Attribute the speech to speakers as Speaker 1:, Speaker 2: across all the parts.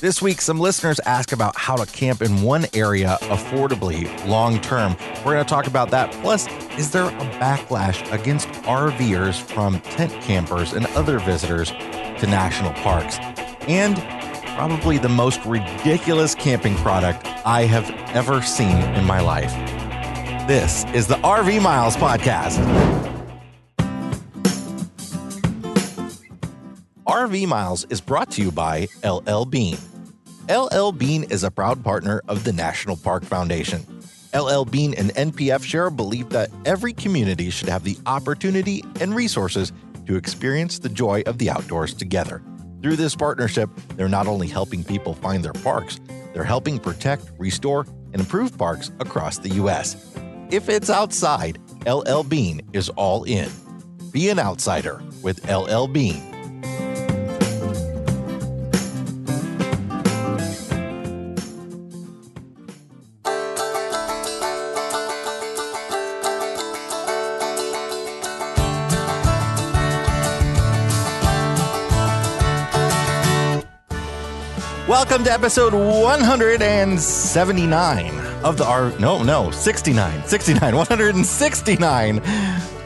Speaker 1: This week, some listeners ask about how to camp in one area affordably long term. We're going to talk about that. Plus, is there a backlash against RVers from tent campers and other visitors to national parks? And probably the most ridiculous camping product I have ever seen in my life. This is the RV Miles Podcast. RV Miles is brought to you by LL Bean. LL Bean is a proud partner of the National Park Foundation. LL Bean and NPF share a belief that every community should have the opportunity and resources to experience the joy of the outdoors together. Through this partnership, they're not only helping people find their parks, they're helping protect, restore, and improve parks across the U.S. If it's outside, LL Bean is all in. Be an outsider with LL Bean. Welcome to episode 179 of the R. No, no, 69. 69. 169.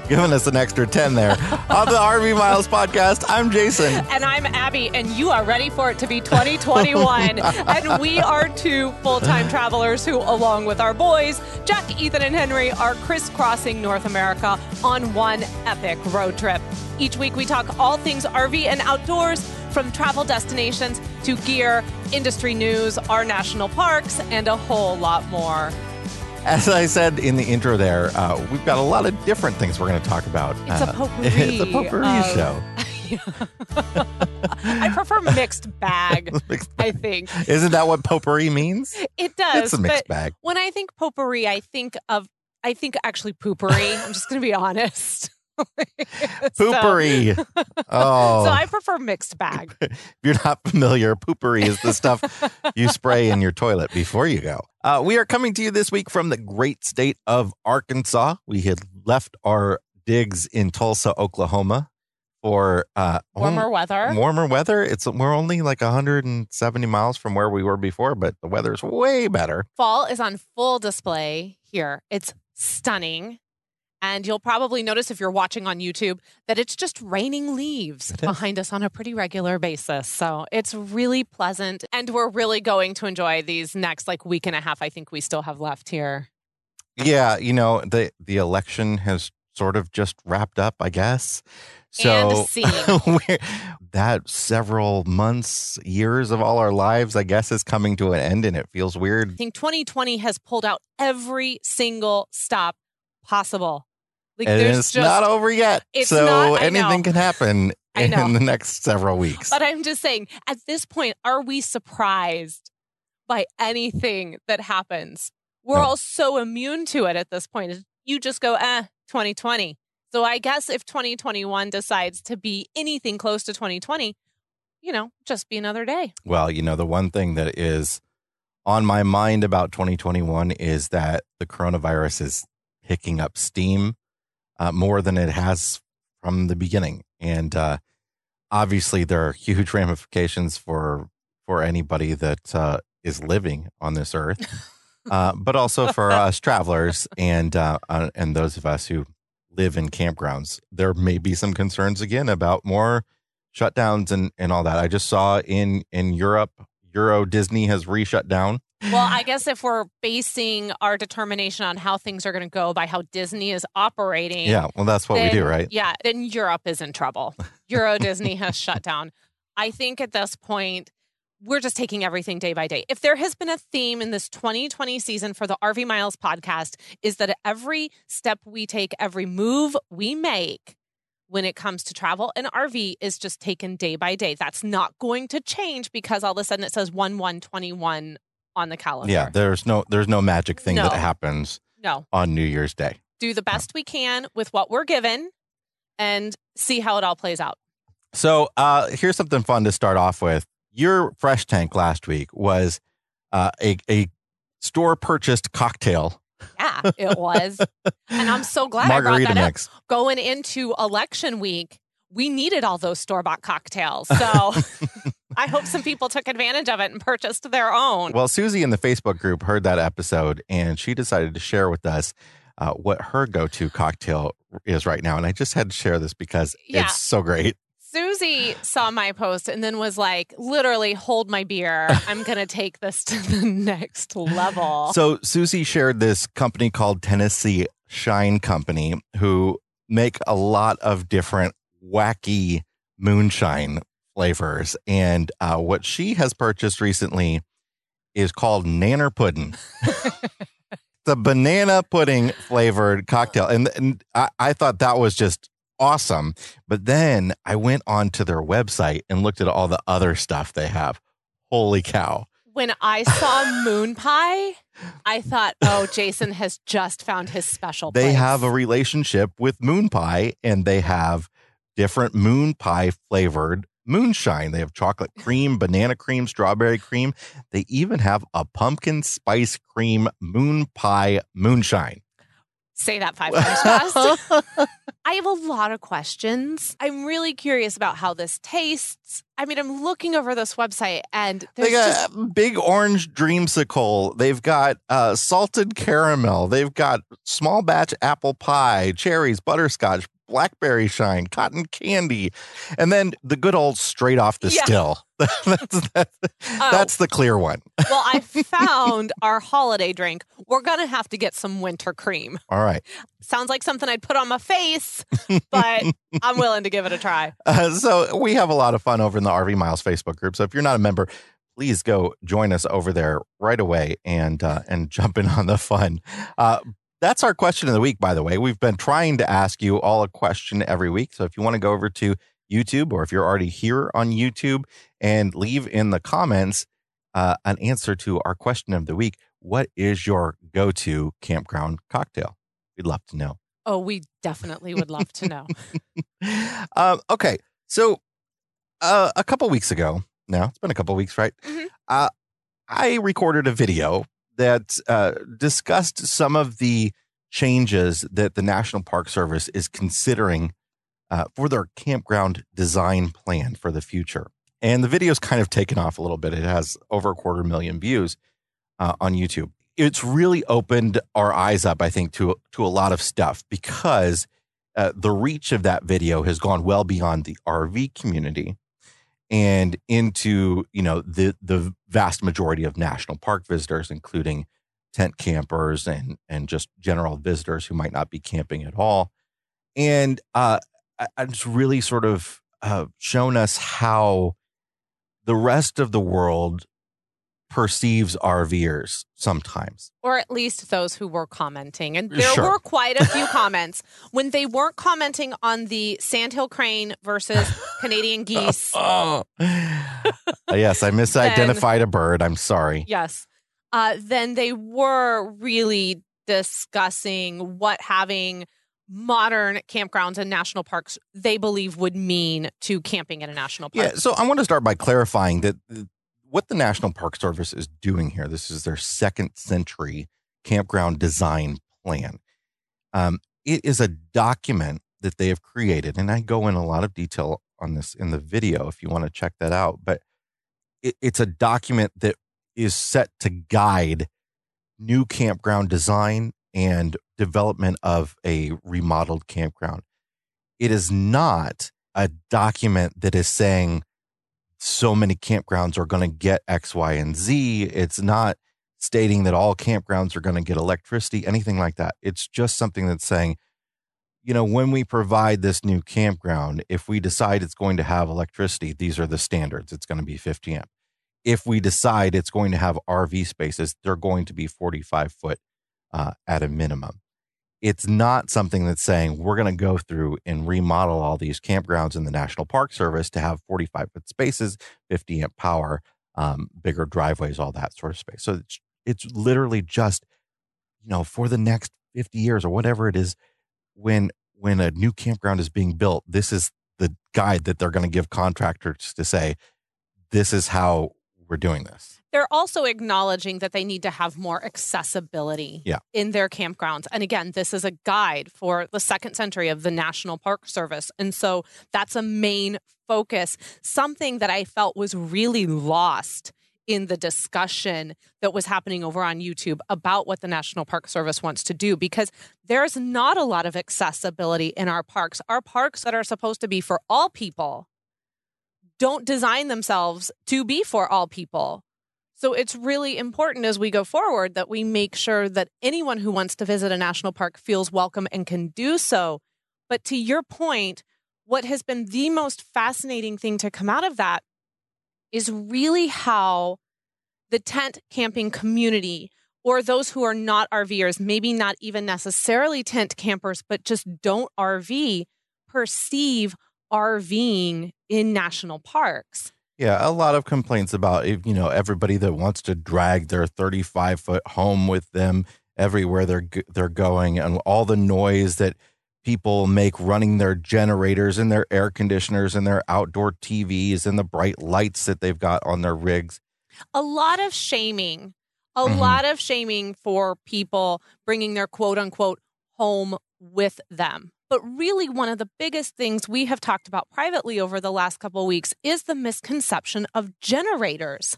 Speaker 1: Giving us an extra 10 there. of the RV Miles podcast. I'm Jason.
Speaker 2: And I'm Abby, and you are ready for it to be 2021. and we are two full time travelers who, along with our boys, Jack, Ethan, and Henry, are crisscrossing North America on one epic road trip. Each week, we talk all things RV and outdoors from travel destinations to gear, industry news, our national parks, and a whole lot more.
Speaker 1: As I said in the intro there, uh, we've got a lot of different things we're going to talk about.
Speaker 2: It's
Speaker 1: uh,
Speaker 2: a potpourri.
Speaker 1: It's a potpourri
Speaker 2: of-
Speaker 1: show.
Speaker 2: I prefer mixed bag,
Speaker 1: Mixed bag.
Speaker 2: I think.
Speaker 1: Isn't that what potpourri means?
Speaker 2: It does.
Speaker 1: It's a mixed
Speaker 2: but
Speaker 1: bag.
Speaker 2: When I think potpourri, I think of, I think actually poopery. I'm just going to be honest. So-
Speaker 1: Poopery. oh,
Speaker 2: So I prefer mixed bag.
Speaker 1: if you're not familiar, poopery is the stuff you spray in your toilet before you go. Uh, we are coming to you this week from the great state of Arkansas. We had left our digs in Tulsa, Oklahoma for uh,
Speaker 2: Warmer
Speaker 1: oh,
Speaker 2: weather.
Speaker 1: warmer weather. It's we're only like 170 miles from where we were before, but the weather's way better.
Speaker 2: Fall is on full display here. It's stunning. And you'll probably notice if you're watching on YouTube that it's just raining leaves behind us on a pretty regular basis. So it's really pleasant. And we're really going to enjoy these next like week and a half. I think we still have left here.
Speaker 1: Yeah, you know the the election has sort of just wrapped up, I guess. So
Speaker 2: And
Speaker 1: that several months, years of all our lives, I guess, is coming to an end, and it feels weird.
Speaker 2: I think 2020 has pulled out every single stop possible. Like
Speaker 1: And
Speaker 2: there's
Speaker 1: it's
Speaker 2: just
Speaker 1: not over yet, so
Speaker 2: not-
Speaker 1: anything
Speaker 2: know.
Speaker 1: can happen in the next several weeks.
Speaker 2: But I'm just saying, at this point, are we surprised by anything that happens? We're
Speaker 1: No.
Speaker 2: all so immune to it at this point. You just go, eh, 2020. So I guess if 2021 decides to be anything close to 2020, you know, just be another day.
Speaker 1: Well, you know, the one thing that is on my mind about 2021 is that the coronavirus is picking up steam uh, more than it has from the beginning, and uh, obviously there are huge ramifications for for anybody that uh, is living on this earth, uh, but also for us travelers and uh, uh, and those of us who live in campgrounds. There may be some concerns again about more shutdowns and and all that. I just saw in in Europe, Euro Disney has re-shut down.
Speaker 2: Well, I guess if we're basing our determination on how things are going to go by how Disney is operating,
Speaker 1: Yeah, well, that's what we do, right?
Speaker 2: Yeah, then Europe is in trouble. Euro Disney has shut down. I think at this point, we're just taking everything day by day. If there has been a theme in this 2020 season for the RV Miles podcast, is that every step we take, every move we make when it comes to travel and RV is just taken day by day. That's not going to change because all of a sudden it says 1 1 21 on the calendar.
Speaker 1: Yeah, there's no there's no magic thing
Speaker 2: No.
Speaker 1: that happens
Speaker 2: No,
Speaker 1: on New Year's Day.
Speaker 2: do the best we can with what we're given and see how it all plays out.
Speaker 1: So uh, here's something fun to start off with. Your fresh tank last week was uh, a a store purchased cocktail
Speaker 2: Yeah, it was. and I'm so glad I
Speaker 1: margarita
Speaker 2: brought that
Speaker 1: mix.
Speaker 2: up. Going into election week, we needed all those store bought cocktails. So I hope some people took advantage of it and purchased their own.
Speaker 1: Well, Susie in the Facebook group heard that episode and she decided to share with us uh, what her go to cocktail is right now. And I just had to share this because
Speaker 2: Yeah.
Speaker 1: it's so great.
Speaker 2: Susie saw my post and then was like, literally, hold my beer. I'm going to take this to the next level.
Speaker 1: So Susie shared this company called Tennessee Shine Company, who make a lot of different wacky moonshine flavors. And uh, what she has purchased recently is called Nanner Pudding. the banana pudding flavored cocktail. And, and I, I thought that was just awesome. But then I went onto their website and looked at all the other stuff they have. Holy cow.
Speaker 2: when I saw moon pie, I thought, oh, Jason has just found his special
Speaker 1: they
Speaker 2: place.
Speaker 1: have a relationship with moon pie and they have different moon pie flavored moonshine they have chocolate cream banana cream strawberry cream they even have a pumpkin spice cream moon pie moonshine
Speaker 2: Say that five times fast. I have a lot of questions. I'm really curious about how this tastes. I mean, I'm looking over this website and there's
Speaker 1: they got
Speaker 2: just
Speaker 1: big orange dreamsicle they've got uh, salted caramel they've got small batch apple pie cherries butterscotch blackberry shine cotton candy and then the good old straight off the
Speaker 2: Yeah.
Speaker 1: still that's, that's,
Speaker 2: Oh.
Speaker 1: that's the clear one
Speaker 2: well, I found our holiday drink. We're gonna have to get some winter cream.
Speaker 1: all right
Speaker 2: Sounds like something I'd put on my face, but I'm willing to give it a try.
Speaker 1: Uh, so we have a lot of fun over in the RV Miles Facebook group. So if you're not a member, please go join us over there right away and uh, and jump in on the fun. Uh, that's our question of the week, by the way. We've been trying to ask you all a question every week. So if you want to go over to YouTube or if you're already here on YouTube and leave in the comments uh, an answer to our question of the week, what is your go to campground cocktail? We'd love to know.
Speaker 2: Oh, we definitely would love to know.
Speaker 1: um, okay, so uh, a couple weeks ago, now it's been a couple weeks, right?
Speaker 2: Mhm.
Speaker 1: Uh, I recorded a video that uh, discussed some of the changes that the National Park Service is considering uh, for their campground design plan for the future. And the video's kind of taken off a little bit. It has over a quarter million views uh, on YouTube. It's really opened our eyes up, I think, to to a lot of stuff because uh, the reach of that video has gone well beyond the RV community and into you know the the vast majority of national park visitors, including tent campers and and just general visitors who might not be camping at all. And uh, it's really sort of uh, shown us how the rest of the world perceives RVers sometimes.
Speaker 2: or at least those who were commenting. And there
Speaker 1: Sure.
Speaker 2: were quite a few comments when they weren't commenting on the Sandhill crane versus Canadian geese.
Speaker 1: Oh, yes, I misidentified a bird. I'm sorry.
Speaker 2: Yes. Uh, then they were really discussing what having modern campgrounds and national parks they believe would mean to camping in a national park.
Speaker 1: Yeah, so I want to start by clarifying that what the National Park Service is doing here, this is their second century campground design plan. Um, it is a document that they have created, and I go in a lot of detail on this in the video if you want to check that out. But it, it's a document that is set to guide new campground design and development of a remodeled campground. It is not a document that is saying so many campgrounds are going to get X, Y, and Z. It's not stating that all campgrounds are going to get electricity, anything like that. It's just something that's saying, you know, when we provide this new campground, if we decide it's going to have electricity, these are the standards. It's going to be 50 amp. If we decide it's going to have RV spaces, they're going to be 45 foot uh, at a minimum it's not something that's saying we're going to go through and remodel all these campgrounds in the National Park Service to have 45 foot spaces, 50 amp power, um, bigger driveways, all that sort of space. So it's, it's literally just, you know, for the next 50 years or whatever it is, when when a new campground is being built, this is the guide that they're going to give contractors to say, this is how we're doing this.
Speaker 2: they're also acknowledging that they need to have more accessibility
Speaker 1: Yeah.
Speaker 2: in their campgrounds. And again, this is a guide for the second century of the National Park Service. And so that's a main focus, something that I felt was really lost in the discussion that was happening over on YouTube about what the National Park Service wants to do because there's not a lot of accessibility in our parks. Our parks that are supposed to be for all people don't design themselves to be for all people. So it's really important as we go forward that we make sure that anyone who wants to visit a national park feels welcome and can do so. But to your point, what has been the most fascinating thing to come out of that is really how the tent camping community or those who are not RVers, maybe not even necessarily tent campers, but just don't RV, perceive RVing in national parks.
Speaker 1: Yeah, a lot of complaints about you know everybody that wants to drag their 35 foot home with them everywhere they're they're going, and all the noise that people make running their generators and their air conditioners and their outdoor TVs and the bright lights that they've got on their rigs.
Speaker 2: a lot of shaming, a
Speaker 1: Mhm.
Speaker 2: lot of shaming for people bringing their quote unquote home with them. But really, one of the biggest things we have talked about privately over the last couple of weeks is the misconception of generators.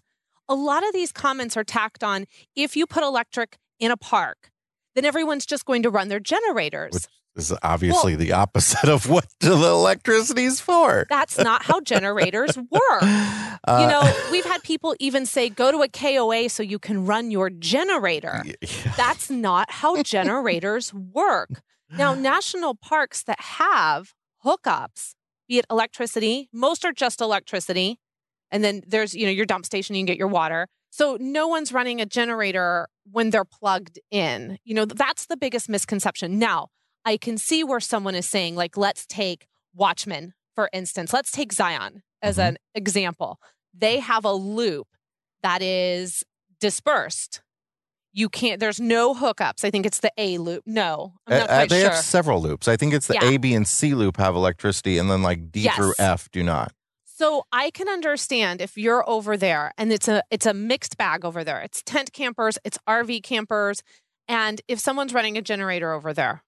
Speaker 2: A lot of these comments are tacked on if you put electric in a park, then everyone's just going to run their generators.
Speaker 1: Which is obviously the opposite of what the electricity's for.
Speaker 2: That's not how generators work. you
Speaker 1: Uh,
Speaker 2: know, we've had people even say, go to a KOA so you can run your generator.
Speaker 1: yeah.
Speaker 2: That's not how generators work. Now, national parks that have hookups, be it electricity, most are just electricity. And then there's, you know, your dump station, you can get your water. So no one's running a generator when they're plugged in. You know, that's the biggest misconception. Now, I can see where someone is saying, like, let's take Watchman, for instance. Let's take Zion as
Speaker 1: Mhm.
Speaker 2: an example. They have a loop that is dispersed. You can't, there's no hookups. I think it's the A loop. No, I'm not
Speaker 1: uh,
Speaker 2: quite
Speaker 1: they
Speaker 2: sure.
Speaker 1: have several loops. I think it's the
Speaker 2: Yeah.
Speaker 1: A, B, and C loop have electricity, and then like D
Speaker 2: Yes.
Speaker 1: through F do not.
Speaker 2: So I can understand if you're over there and it's a it's a mixed bag over there. It's tent campers, it's RV campers, and if someone's running a generator over there,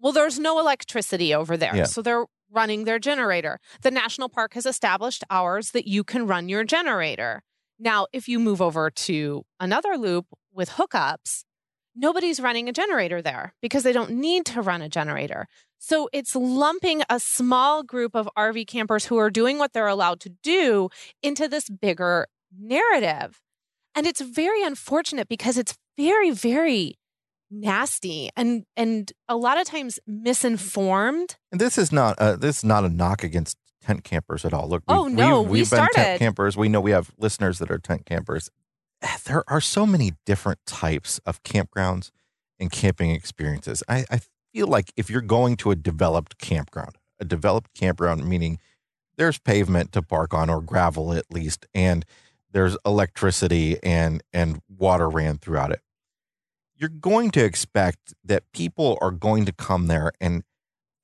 Speaker 2: well, there's no electricity over there.
Speaker 1: Yeah.
Speaker 2: So they're running their generator. The national park has established hours that you can run your generator. Now, if you move over to another loop with hookups, nobody's running a generator there because they don't need to run a generator. So it's lumping a small group of RV campers who are doing what they're allowed to do into this bigger narrative. And it's very unfortunate because it's very, very nasty and and a lot of times misinformed.
Speaker 1: And this is not uh, this is not a knock against tent campers at all. Look,
Speaker 2: Oh, no, we
Speaker 1: we've been
Speaker 2: started-
Speaker 1: tent campers. We know we have listeners that are tent campers. There are so many different types of campgrounds and camping experiences. I, I feel like if you're going to a developed campground, a developed campground meaning there's pavement to park on or gravel at least, and there's electricity and and water ran throughout it. You're going to expect that people are going to come there and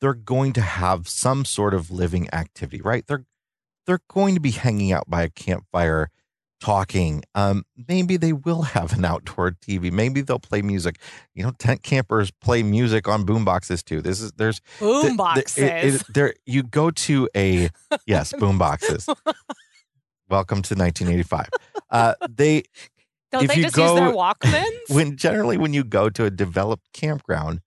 Speaker 1: they're going to have some sort of living activity, right? They're they're going to be hanging out by a campfire talking. Um, maybe they will have an outdoor TV. Maybe they'll play music. You know, tent campers play music on boom boxes too. This is there's
Speaker 2: Boom
Speaker 1: th- th-
Speaker 2: boxes.
Speaker 1: it- it- there you go to a yes, boom boxes. Welcome to 1985. Uh, they
Speaker 2: Don't
Speaker 1: if
Speaker 2: they just use their
Speaker 1: go-
Speaker 2: Walkmans?
Speaker 1: when generally when you go to a developed campground,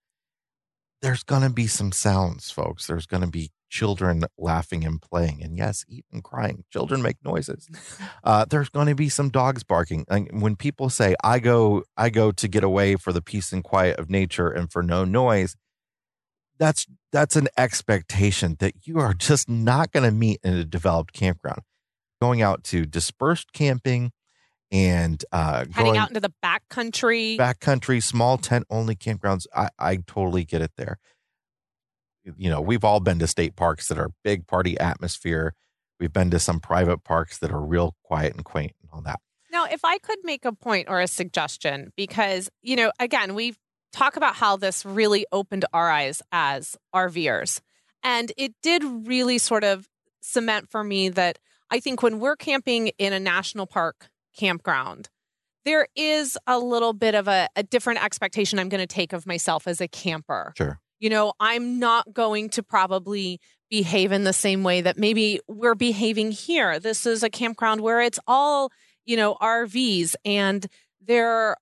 Speaker 1: there's going to be some sounds, folks. There's going to be children laughing and playing, and yes, even crying. Children make noises. Uh, there's going to be some dogs barking. Like when people say, "I go, I go to get away for the peace and quiet of nature and for no noise," that's that's an expectation that you are just not going to meet in a developed campground. Going out to dispersed camping and uh,
Speaker 2: Heading
Speaker 1: going
Speaker 2: out into the back country.
Speaker 1: backcountry, small tent only campgrounds. I, I totally get it there. You know, we've all been to state parks that are big party atmosphere. We've been to some private parks that are real quiet and quaint and all that.
Speaker 2: Now, if I could make a point or a suggestion, because, you know, again, we talk about how this really opened our eyes as RVers. And it did really sort of cement for me that I think when we're camping in a national park campground, there is a little bit of a, a different expectation I'm going to take of myself as a camper.
Speaker 1: Sure.
Speaker 2: You know, I'm not going to probably behave in the same way that maybe we're behaving here. This is a campground where it's all, you know, RVs and they're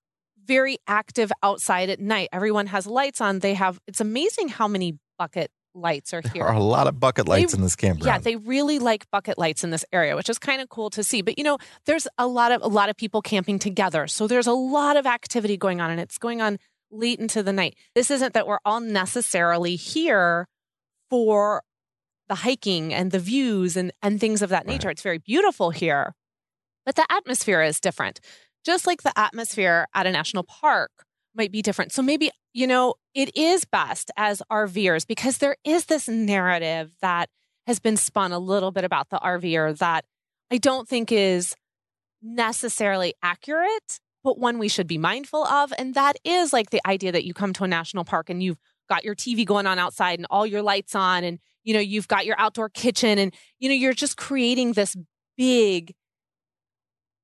Speaker 2: very active outside at night. Everyone has lights on. They have, it's amazing how many bucket lights are here.
Speaker 1: There are a lot of bucket lights
Speaker 2: They-
Speaker 1: in this campground.
Speaker 2: Yeah, they really like bucket lights in this area, which is kind of cool to see. But you know, there's a lot of a lot of people camping together. So there's a lot of activity going on and it's going on late into the night. This isn't that we're all necessarily here for the hiking and the views and and things of that
Speaker 1: Right.
Speaker 2: nature. It's very beautiful here. But the atmosphere is different. Just like the atmosphere at a national park might be different. So maybe, you know, it is best as RVers because there is this narrative that has been spun a little bit about the RVer that I don't think is necessarily accurate, but one we should be mindful of. And that is like the idea that you come to a national park and you've got your TV going on outside and all your lights on, and you know, you've got your outdoor kitchen, and you know, you're just creating this big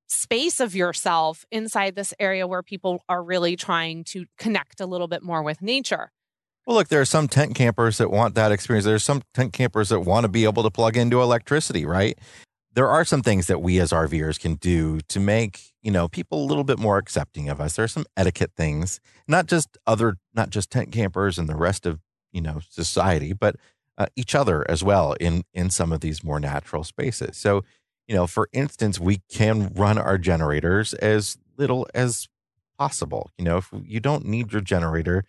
Speaker 2: space of yourself inside this area where people are really trying to connect a little bit more with nature.
Speaker 1: Well, look, there are some tent campers that want that experience. There's some tent campers that want to be able to plug into electricity, right? There are some things that we as RVers can do to make, you know, people a little bit more accepting of us. There are some etiquette things, not just other, not just tent campers and the rest of, you know, society, but uh, each other as well in in some of these more natural spaces. So, you know, for instance, we can run our generators as little as possible. You know, if you don't need your generator,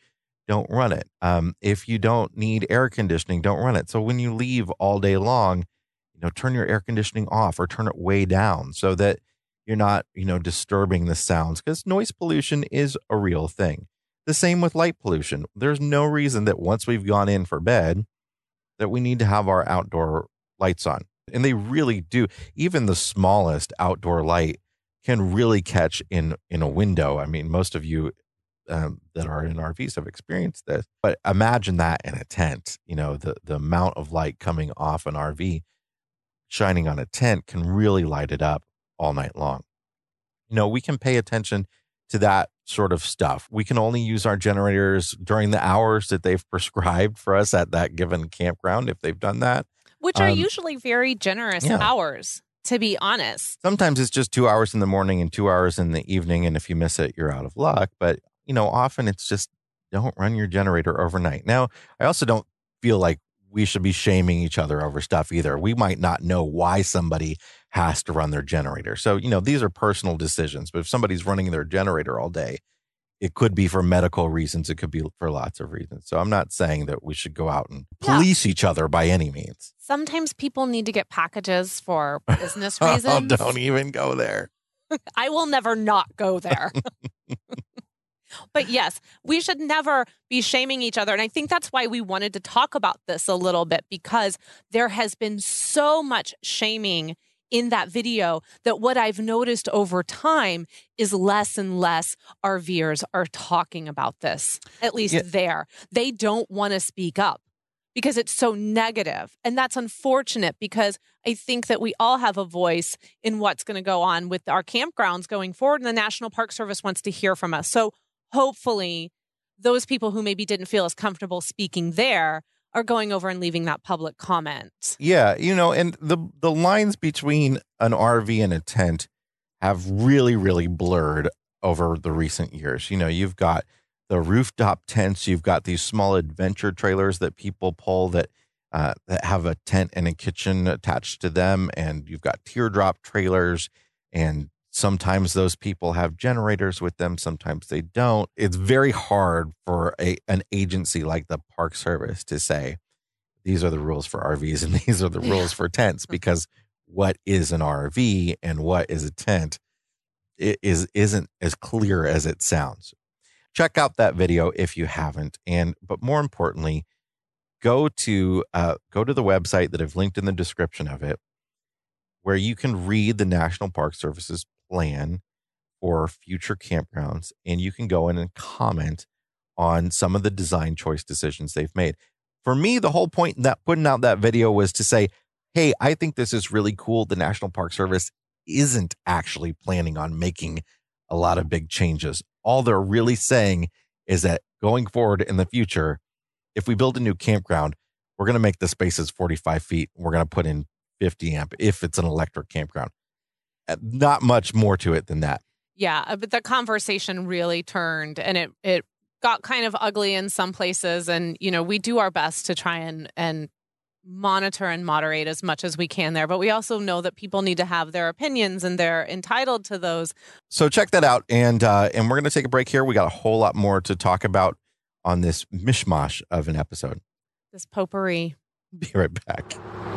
Speaker 1: don't run it. Um, if you don't need air conditioning, don't run it. So when you leave all day long, you know, turn your air conditioning off or turn it way down so that you're not, you know, disturbing the sounds because noise pollution is a real thing. The same with light pollution. There's no reason that once we've gone in for bed that we need to have our outdoor lights on. And they really do. Even the smallest outdoor light can really catch in in a window. I mean, most of you um, that are in RVs have experienced this. But imagine that in a tent. You know, the the amount of light coming off an RV shining on a tent can really light it up all night long. You know, we can pay attention to that sort of stuff. We can only use our generators during the hours that they've prescribed for us at that given campground if they've done that.
Speaker 2: Which are
Speaker 1: Um,
Speaker 2: usually very generous
Speaker 1: yeah.
Speaker 2: hours, to be honest.
Speaker 1: Sometimes it's just two hours in the morning and two hours in the evening. And if you miss it, you're out of luck. But, you know, often it's just don't run your generator overnight. Now, I also don't feel like we should be shaming each other over stuff either. We might not know why somebody has to run their generator. So, you know, these are personal decisions. But if somebody's running their generator all day, it could be for medical reasons. It could be for lots of reasons. So I'm not saying that we should go out and
Speaker 2: Yeah.
Speaker 1: police each other by any means.
Speaker 2: Sometimes people need to get packages for business
Speaker 1: Oh,
Speaker 2: reasons.
Speaker 1: don't even go there.
Speaker 2: I will never not go there. but yes, we should never be shaming each other. And I think that's why we wanted to talk about this a little bit because there has been so much shaming in that video that what I've noticed over time is less and less RVers are talking about this, at least
Speaker 1: Yeah.
Speaker 2: there. They don't want to speak up because it's so negative. And that's unfortunate because I think that we all have a voice in what's going to go on with our campgrounds going forward. And the National Park Service wants to hear from us. So hopefully, those people who maybe didn't feel as comfortable speaking there are going over and leaving that public comment.
Speaker 1: Yeah, you know, and the the lines between an RV and a tent have really really blurred over the recent years. You know, you've got the rooftop tents, you've got these small adventure trailers that people pull that uh, that have a tent and a kitchen attached to them, and you've got teardrop trailers, and sometimes those people have generators with them, sometimes they don't. It's very hard for a an agency like the Park Service to say these are the rules for RVs and these are the
Speaker 2: Yeah.
Speaker 1: rules for tents because what is an RV and what is a tent i- is isn't as clear as it sounds. Check out that video if you haven't, and but more importantly, go to uh, go to the website that I've linked in the description of it, where you can read the National Park Service's plan for future campgrounds, and you can go in and comment on some of the design choice decisions they've made for me, the whole point in that putting out that video was to say, hey, I think this is really cool. The National Park Service isn't actually planning on making a lot of big changes. All they're really saying is that going forward in the future, if we build a new campground, we're going to make the spaces 45 feet. We're going to put in 50 amp if it's an electric campground. Uh, Not much more to it than that.
Speaker 2: Yeah, uh, but the conversation really turned and it it got kind of ugly in some places and you know, we do our best to try and and monitor and moderate as much as we can there, but we also know that people need to have their opinions and they're entitled to those.
Speaker 1: So check that out, and uh, and we're going to take a break here. We got a whole lot more to talk about on this mishmash of an episode.
Speaker 2: This potpourri.
Speaker 1: Be right back.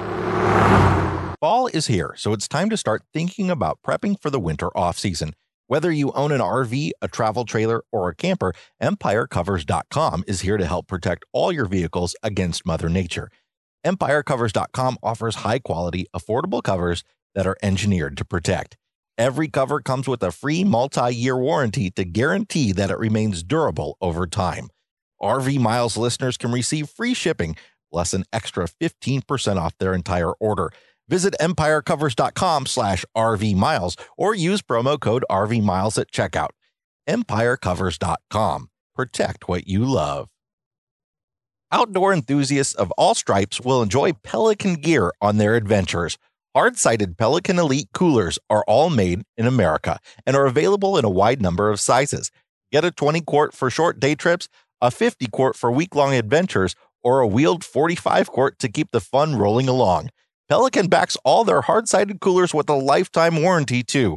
Speaker 1: Fall is here, so it's time to start thinking about prepping for the winter off season. Whether you own an RV, a travel trailer, or a camper, EmpireCovers.com is here to help protect all your vehicles against Mother Nature. EmpireCovers.com offers high quality, affordable covers that are engineered to protect. Every cover comes with a free multi year warranty to guarantee that it remains durable over time. RV Miles listeners can receive free shipping plus an extra 15% off their entire order. Visit empirecovers.com slash RV Miles or use promo code RV Miles at checkout. EmpireCovers.com. Protect what you love. Outdoor enthusiasts of all stripes will enjoy Pelican gear on their adventures. Hard sided Pelican Elite coolers are all made in America and are available in a wide number of sizes. Get a 20 quart for short day trips, a 50 quart for week long adventures, or a wheeled 45 quart to keep the fun rolling along. Pelican backs all their hard sided coolers with a lifetime warranty, too.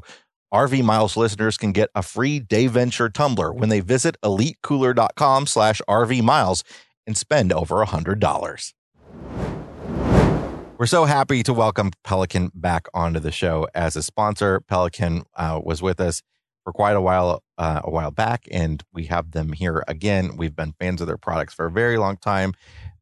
Speaker 1: RV Miles listeners can get a free Dayventure tumbler when they visit elitecooler.com slash RV Miles and spend over $100. We're so happy to welcome Pelican back onto the show as a sponsor. Pelican uh, was with us for quite a while uh, a while back, and we have them here again. We've been fans of their products for a very long time.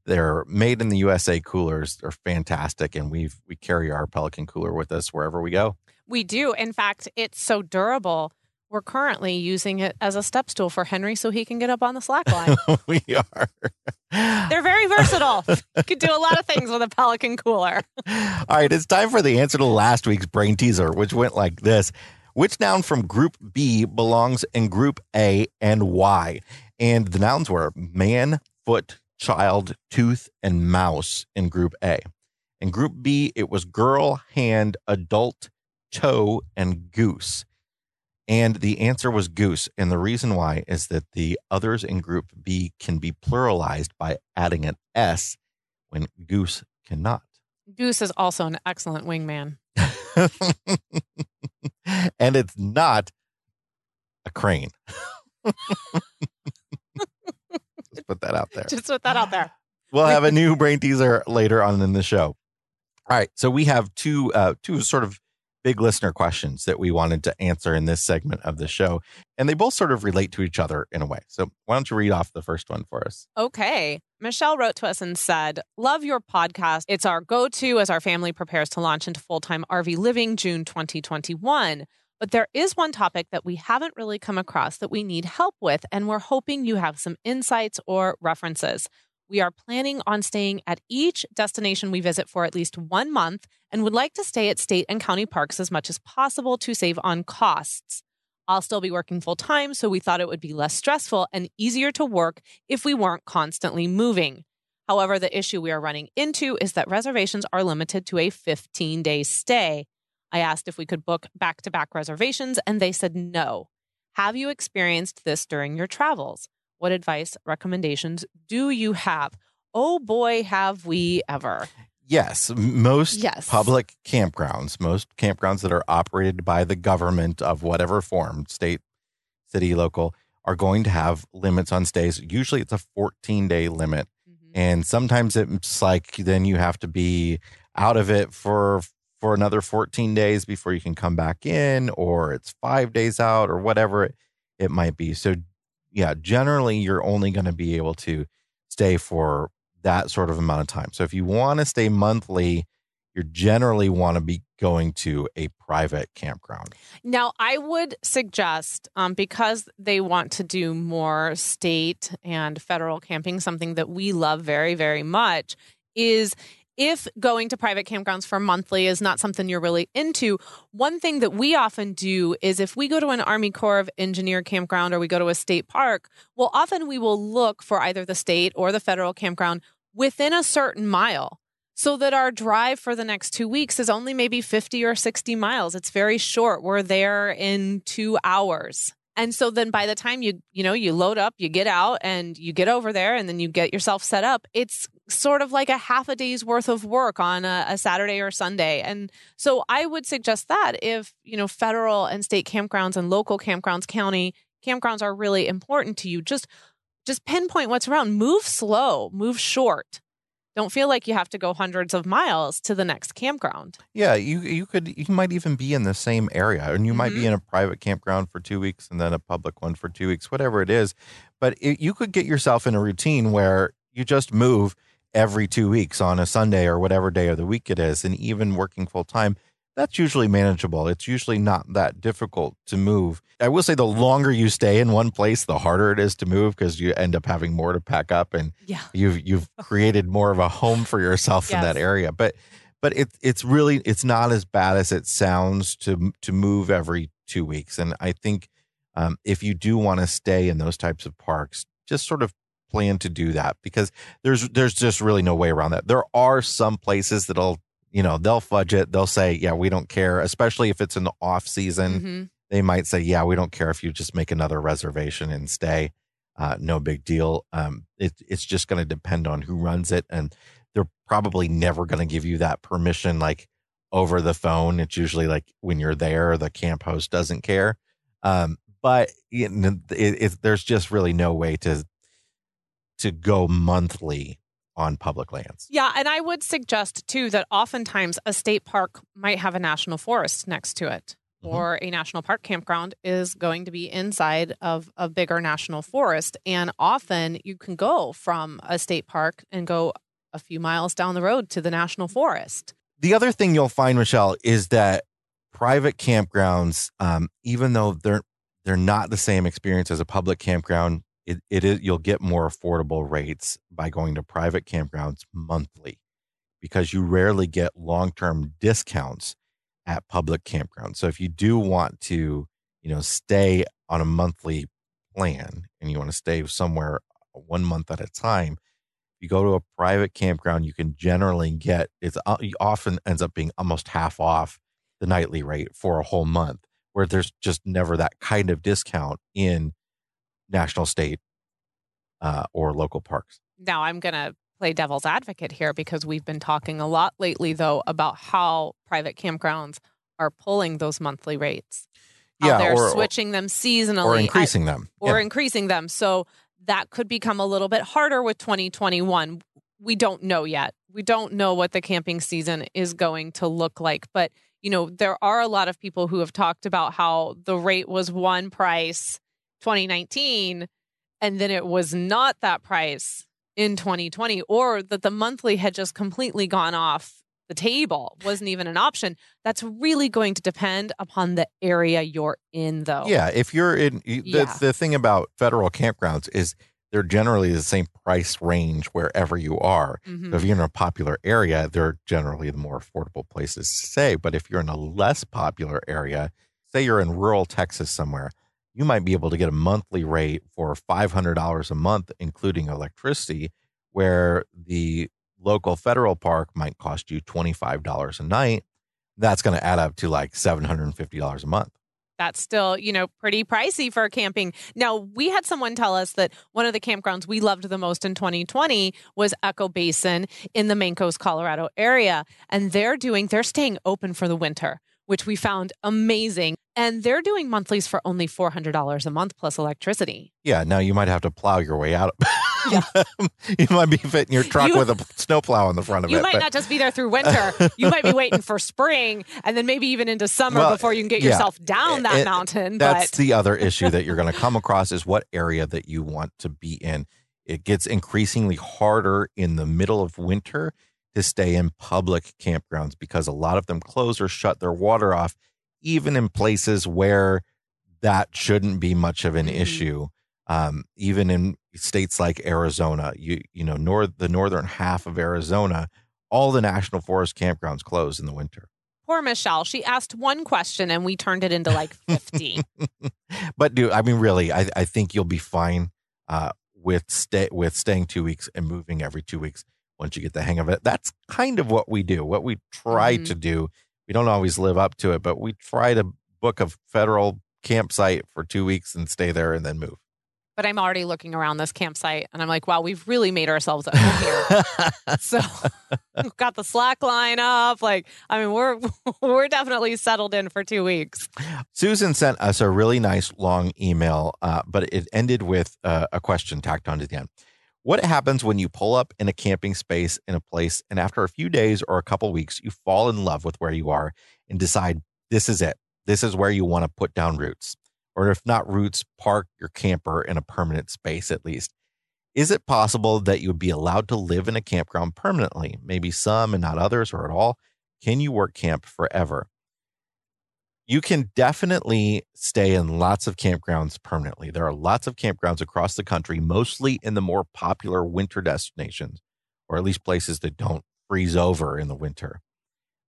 Speaker 1: They're made in the USA coolers. They're fantastic, and we've we carry our Pelican cooler with us wherever we go.
Speaker 2: We do. In fact, it's so durable. We're currently using it as a step stool for Henry so he can get up on the slack line.
Speaker 1: we are.
Speaker 2: They're very versatile. you could do a lot of things with a Pelican cooler.
Speaker 1: All right, it's time for the answer to last week's brain teaser, which went like this. Which noun from group B belongs in group A and why? And the nouns were man, foot, child, tooth, and mouse in group A. In group B, it was girl, hand, adult, toe, and goose. And the answer was goose. And the reason why is that the others in group B can be pluralized by adding an S when goose cannot.
Speaker 2: Goose is also an excellent wingman.
Speaker 1: and it's not a crane. Just put that out there.
Speaker 2: Just put that out there.
Speaker 1: We'll have a new brain teaser later on in the show. All right, so we have two uh, two sort of big listener questions that we wanted to answer in this segment of the show, and they both sort of relate to each other in a way. So why don't you read off the first one for us?
Speaker 2: Okay. Michelle wrote to us and said, Love your podcast. It's our go to as our family prepares to launch into full time RV living June 2021. But there is one topic that we haven't really come across that we need help with, and we're hoping you have some insights or references. We are planning on staying at each destination we visit for at least one month and would like to stay at state and county parks as much as possible to save on costs. I'll still be working full time, so we thought it would be less stressful and easier to work if we weren't constantly moving. However, the issue we are running into is that reservations are limited to a 15 day stay. I asked if we could book back to back reservations, and they said no. Have you experienced this during your travels? What advice, recommendations do you have? Oh boy, have we ever.
Speaker 1: Yes, most
Speaker 2: Yes.
Speaker 1: public campgrounds, most campgrounds that are operated by the government of whatever form, state, city, local, are going to have limits on stays. Usually it's a 14 day limit. Mm-hmm. And sometimes it's like then you have to be out of it for for another 14 days before you can come back in, or it's five days out, or whatever it, it might be. So yeah, generally you're only going to be able to stay for that sort of amount of time. So if you want to stay monthly, you generally want to be going to a private campground.
Speaker 2: Now, I would suggest, um, because they want to do more state and federal camping, something that we love very, very much is if going to private campgrounds for monthly is not something you're really into, one thing that we often do is if we go to an Army Corps of Engineer campground or we go to a state park, well, often we will look for either the state or the federal campground within a certain mile so that our drive for the next two weeks is only maybe 50 or 60 miles. It's very short. We're there in two hours. And so then by the time you, you know, you load up, you get out and you get over there and then you get yourself set up, it's sort of like a half a day's worth of work on a, a, Saturday or Sunday. And so I would suggest that if, you know, federal and state campgrounds and local campgrounds, county campgrounds are really important to you, just just pinpoint what's around. Move slow, move short don't feel like you have to go hundreds of miles to the next campground.
Speaker 1: Yeah, you you could you might even be in the same area, and you mm-hmm. might be mm-hmm. in a private campground for two weeks and then a public one for two weeks, whatever it is. But it, you could get yourself in a routine where you just move every two weeks on a Sunday or whatever day of the week it is, and even working full time that's usually manageable. It's usually not that difficult to move. I will say the longer you stay in one place, the harder it is to move because you end up having more to pack up and
Speaker 2: yeah.
Speaker 1: you've you've created more of a home for yourself yes. in that area. But but it's it's really it's not as bad as it sounds to to move every two weeks. And I think um, if you do want to stay in those types of parks, just sort of plan to do that because there's there's just really no way around that. There are some places that'll you know, they'll fudge it. They'll say, yeah, we don't care, especially if it's in the off season. Mm-hmm. They might say, yeah, we don't care if you just make another reservation and stay. Uh, no big deal. Um, it, it's just going to depend on who runs it. And they're probably never going to give you that permission like over the phone. It's usually like when you're there, the camp host doesn't care. Um, but it, it, there's just really no way to to go monthly on public lands.
Speaker 2: Yeah, and I would suggest too that oftentimes a state park might have a national forest next to it. Mm-hmm. Or a national park campground is going to be inside of a bigger national forest. And often you can go from a state park and go a few miles down the road to the national forest.
Speaker 1: The other thing you'll find, Michelle, is that private campgrounds, um, even though they're they're not the same experience as a public campground, it, it is you'll get more affordable rates by going to private campgrounds monthly because you rarely get long-term discounts at public campgrounds. So if you do want to, you know, stay on a monthly plan and you want to stay somewhere one month at a time, you go to a private campground, you can generally get it's uh, often ends up being almost half off the nightly rate for a whole month, where there's just never that kind of discount in national, state, uh, or local parks.
Speaker 2: Now, I'm going to play devil's advocate here because we've been talking a lot lately, though, about how private campgrounds are pulling those monthly rates.
Speaker 1: yeah,
Speaker 2: they're
Speaker 1: or,
Speaker 2: switching them seasonally,
Speaker 1: or increasing them,
Speaker 2: or yeah. increasing them. So that could become a little bit harder with 2021. We don't know yet. We don't know what the camping season is going to look like, but you know, there are a lot of people who have talked about how the rate was one price 2019 and then it was not that price in 2020 or that the monthly had just completely gone off the table. Wasn't even an option. That's really going to depend upon the area you're in though.
Speaker 1: Yeah if you're in the, yeah. the thing about federal campgrounds is they're generally the same price range wherever you are. Mm-hmm. so if you're in a popular area they're generally the more affordable places to stay. But if you're in a less popular area say you're in rural texas somewhere you might be able to get a monthly rate for $500 a month, including electricity, where the local federal park might cost you $25 a night. That's going to add up to like $750 a month.
Speaker 2: That's still, you know, pretty pricey for camping. Now, we had someone tell us that one of the campgrounds we loved the most in 2020 was Echo Basin in the Mancos, Colorado area. And they're doing, they're staying open for the winter which we found amazing. And they're doing monthlies for only $400 a month plus electricity.
Speaker 1: Yeah. Now you might have to plow your way out. Yeah. you might be fitting your truck you, with a snowplow on the front of
Speaker 2: you
Speaker 1: it.
Speaker 2: You might but... not just be there through winter. you might be waiting for spring and then maybe even into summer well, before you can get yeah. yourself down that it, mountain.
Speaker 1: That's
Speaker 2: but...
Speaker 1: the other issue that you're going to come across is what area that you want to be in. It gets increasingly harder in the middle of winter to stay in public campgrounds because a lot of them close or shut their water off, even in places where that shouldn't be much of an mm-hmm. issue. Um, even in states like Arizona, you you know, north the northern half of Arizona all the national forest campgrounds close in the winter.
Speaker 2: Poor Michelle. She asked one question and we turned it into like 50.
Speaker 1: but do I mean really? I, I think you'll be fine uh, with stay with staying two weeks and moving every two weeks once you get the hang of it. That's kind of what we do. What we try
Speaker 2: Mhm.
Speaker 1: to do. We don't always live up to it, but we try to book a federal campsite for two weeks and stay there and then move.
Speaker 2: but I'm already looking around this campsite and I'm like, wow, we've really made ourselves home here. So we've got the slack line up. Like, I mean, we're we're definitely settled in for two weeks.
Speaker 1: Susan sent us a really nice long email, uh, but it ended with uh, a question tacked onto the end. What happens when you pull up in a camping space in a place and after a few days or a couple weeks, you fall in love with where you are and decide this is it? This is where you want to put down roots. Or if not roots, park your camper in a permanent space at least. Is it possible that you would be allowed to live in a campground permanently? Maybe some and not others or at all? Can you work camp forever? You can definitely stay in lots of campgrounds permanently. There are lots of campgrounds across the country, mostly in the more popular winter destinations, or at least places that don't freeze over in the winter,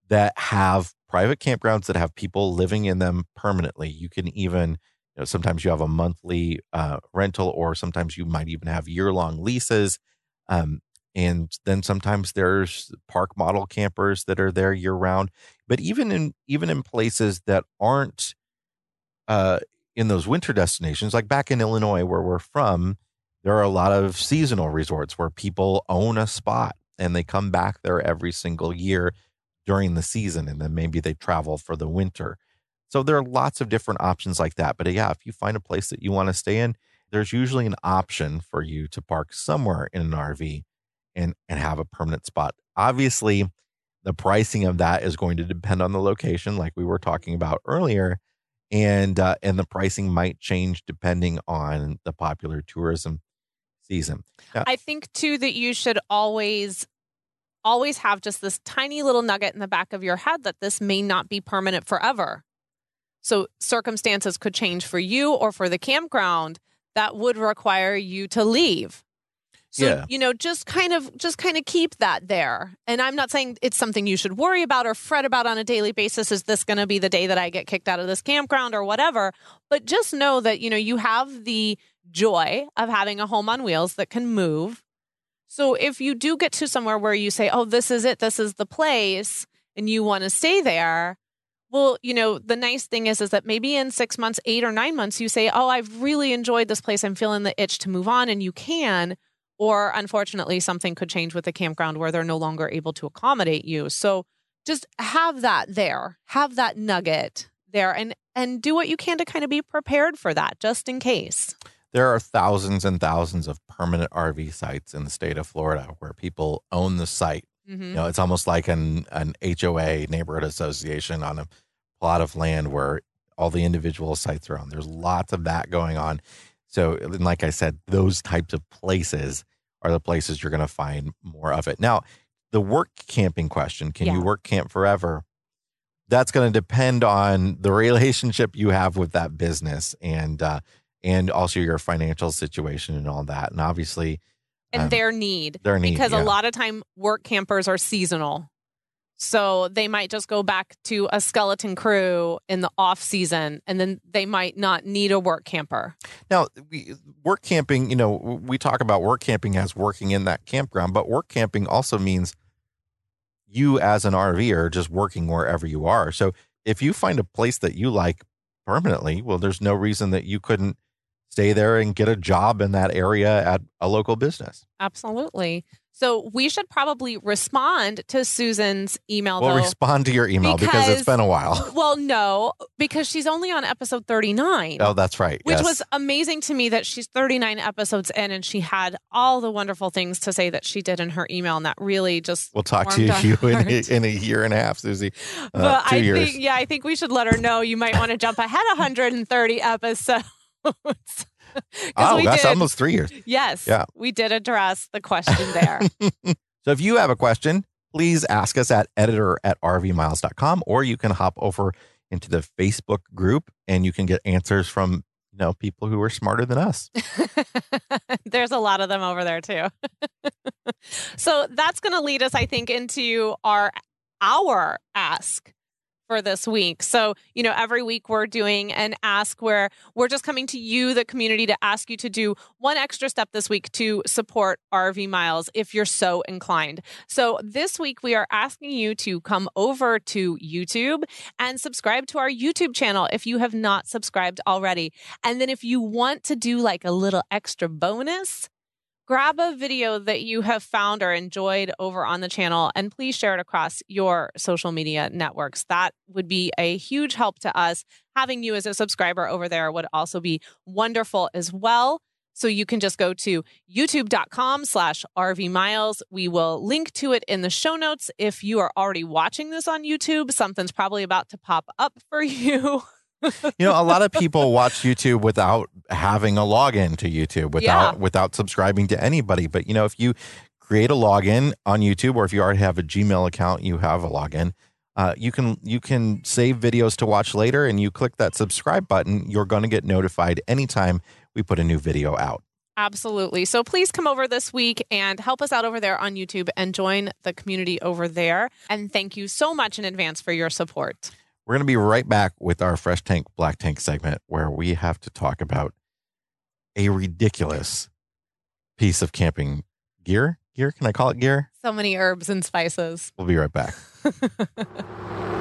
Speaker 1: that have private campgrounds that have people living in them permanently. You can even, you know, sometimes you have a monthly uh, rental, or sometimes you might even have year long leases. Um, and then sometimes there's park model campers that are there year round but even in even in places that aren't uh in those winter destinations like back in illinois where we're from there are a lot of seasonal resorts where people own a spot and they come back there every single year during the season and then maybe they travel for the winter. So there are lots of different options like that but yeah if you find a place that you want to stay in there's usually an option for you to park somewhere in an rv and and have a permanent spot obviously the pricing of that is going to depend on the location like we were talking about earlier and uh, and the pricing might change depending on the popular tourism season
Speaker 2: I think too that you should always always have just this tiny little nugget in the back of your head that this may not be permanent forever. So circumstances could change for you or for the campground that would require you to leave. So
Speaker 1: Yeah.
Speaker 2: you know, just kind of just kind of keep that there. And I'm not saying it's something you should worry about or fret about on a daily basis. Is this going to be the day that I get kicked out of this campground or whatever? But just know that you know you have the joy of having a home on wheels that can move. So if you do get to somewhere where you say, "Oh, this is it. This is the place," and you want to stay there, well, you know, the nice thing is is that maybe in 6 months, 8 or 9 months you say, "Oh, I've really enjoyed this place. I'm feeling the itch to move on," and you can. Or unfortunately, something could change with the campground where they're no longer able to accommodate you. So just have that there. Have that nugget there and and do what you can to kind of be prepared for that just in case.
Speaker 1: there are thousands and thousands of permanent rv sites in the state of florida where people own the site
Speaker 2: Mhm.
Speaker 1: You know, it's almost like an an HOA neighborhood association on a plot of land where all the individual sites are on. There's lots of that going on. So, and like I said, those types of places are the places you're going to find more of it. Now, the work camping question: Can you work camp forever? That's going to depend on the relationship you have with that business and uh, and also your financial situation and all that. And obviously,
Speaker 2: and
Speaker 1: um,
Speaker 2: their need
Speaker 1: their need
Speaker 2: because
Speaker 1: yeah.
Speaker 2: a lot of time work campers are seasonal so they might just go back to a skeleton crew in the off season and then they might not need a work camper
Speaker 1: Now, we, work camping, you know, we talk about work camping as working in that campground, but work camping also means you as an RVer just working wherever you are. So if you find a place that you like permanently, well, there's no reason that you couldn't stay there and get a job in that area at a local business.
Speaker 2: absolutely so we should probably respond to susan's email
Speaker 1: We'll
Speaker 2: though
Speaker 1: respond to your email because, it's been a while.
Speaker 2: well no because she's only on episode 39
Speaker 1: Oh, that's right.
Speaker 2: which
Speaker 1: yes.
Speaker 2: was amazing to me that she's 39 episodes in and she had all the wonderful things to say that she did in her email and that really just
Speaker 1: We'll talk to you in a, in a year and a half, Susie. Uh,
Speaker 2: but
Speaker 1: two
Speaker 2: I
Speaker 1: years.
Speaker 2: think, yeah, I think we should let her know you might want to jump ahead 130 episodes.
Speaker 1: oh, that's
Speaker 2: did-
Speaker 1: almost three years.
Speaker 2: Yes.
Speaker 1: Yeah.
Speaker 2: We did address the question there.
Speaker 1: So if you have a question, please ask us at editor at rvmiles.com or you can hop over into the Facebook group and you can get answers from you know, people who are smarter than us.
Speaker 2: There's a lot of them over there too. so that's going to lead us, I think, into our our ask for this week. So, you know, every week we're doing an ask where we're just coming to you, the community, to ask you to do one extra step this week to support RV Miles if you're so inclined. So, this week we are asking you to come over to YouTube and subscribe to our YouTube channel if you have not subscribed already. And then if you want to do like a little extra bonus, grab a video that you have found or enjoyed over on the channel and please share it across your social media networks. That would be a huge help to us. Having you as a subscriber over there would also be wonderful as well. So you can just go to youtube.com slash RV Miles. We will link to it in the show notes. If you are already watching this on YouTube, something's probably about to pop up for you.
Speaker 1: You know, a lot of people watch YouTube without having a login to YouTube, without
Speaker 2: Yeah.
Speaker 1: without subscribing to anybody. But you know, if you create a login on YouTube, or if you already have a Gmail account, you have a login. Uh, you can you can save videos to watch later, and you click that subscribe button. You're going to get notified anytime we put a new video out.
Speaker 2: Absolutely. So please come over this week and help us out over there on YouTube and join the community over there. And thank you so much in advance for your support.
Speaker 1: We're going to be right back with our Fresh Tank Black Tank segment where we have to talk about a ridiculous piece of camping gear. Gear? Can I call it gear?
Speaker 2: So many herbs and spices.
Speaker 1: We'll be right back.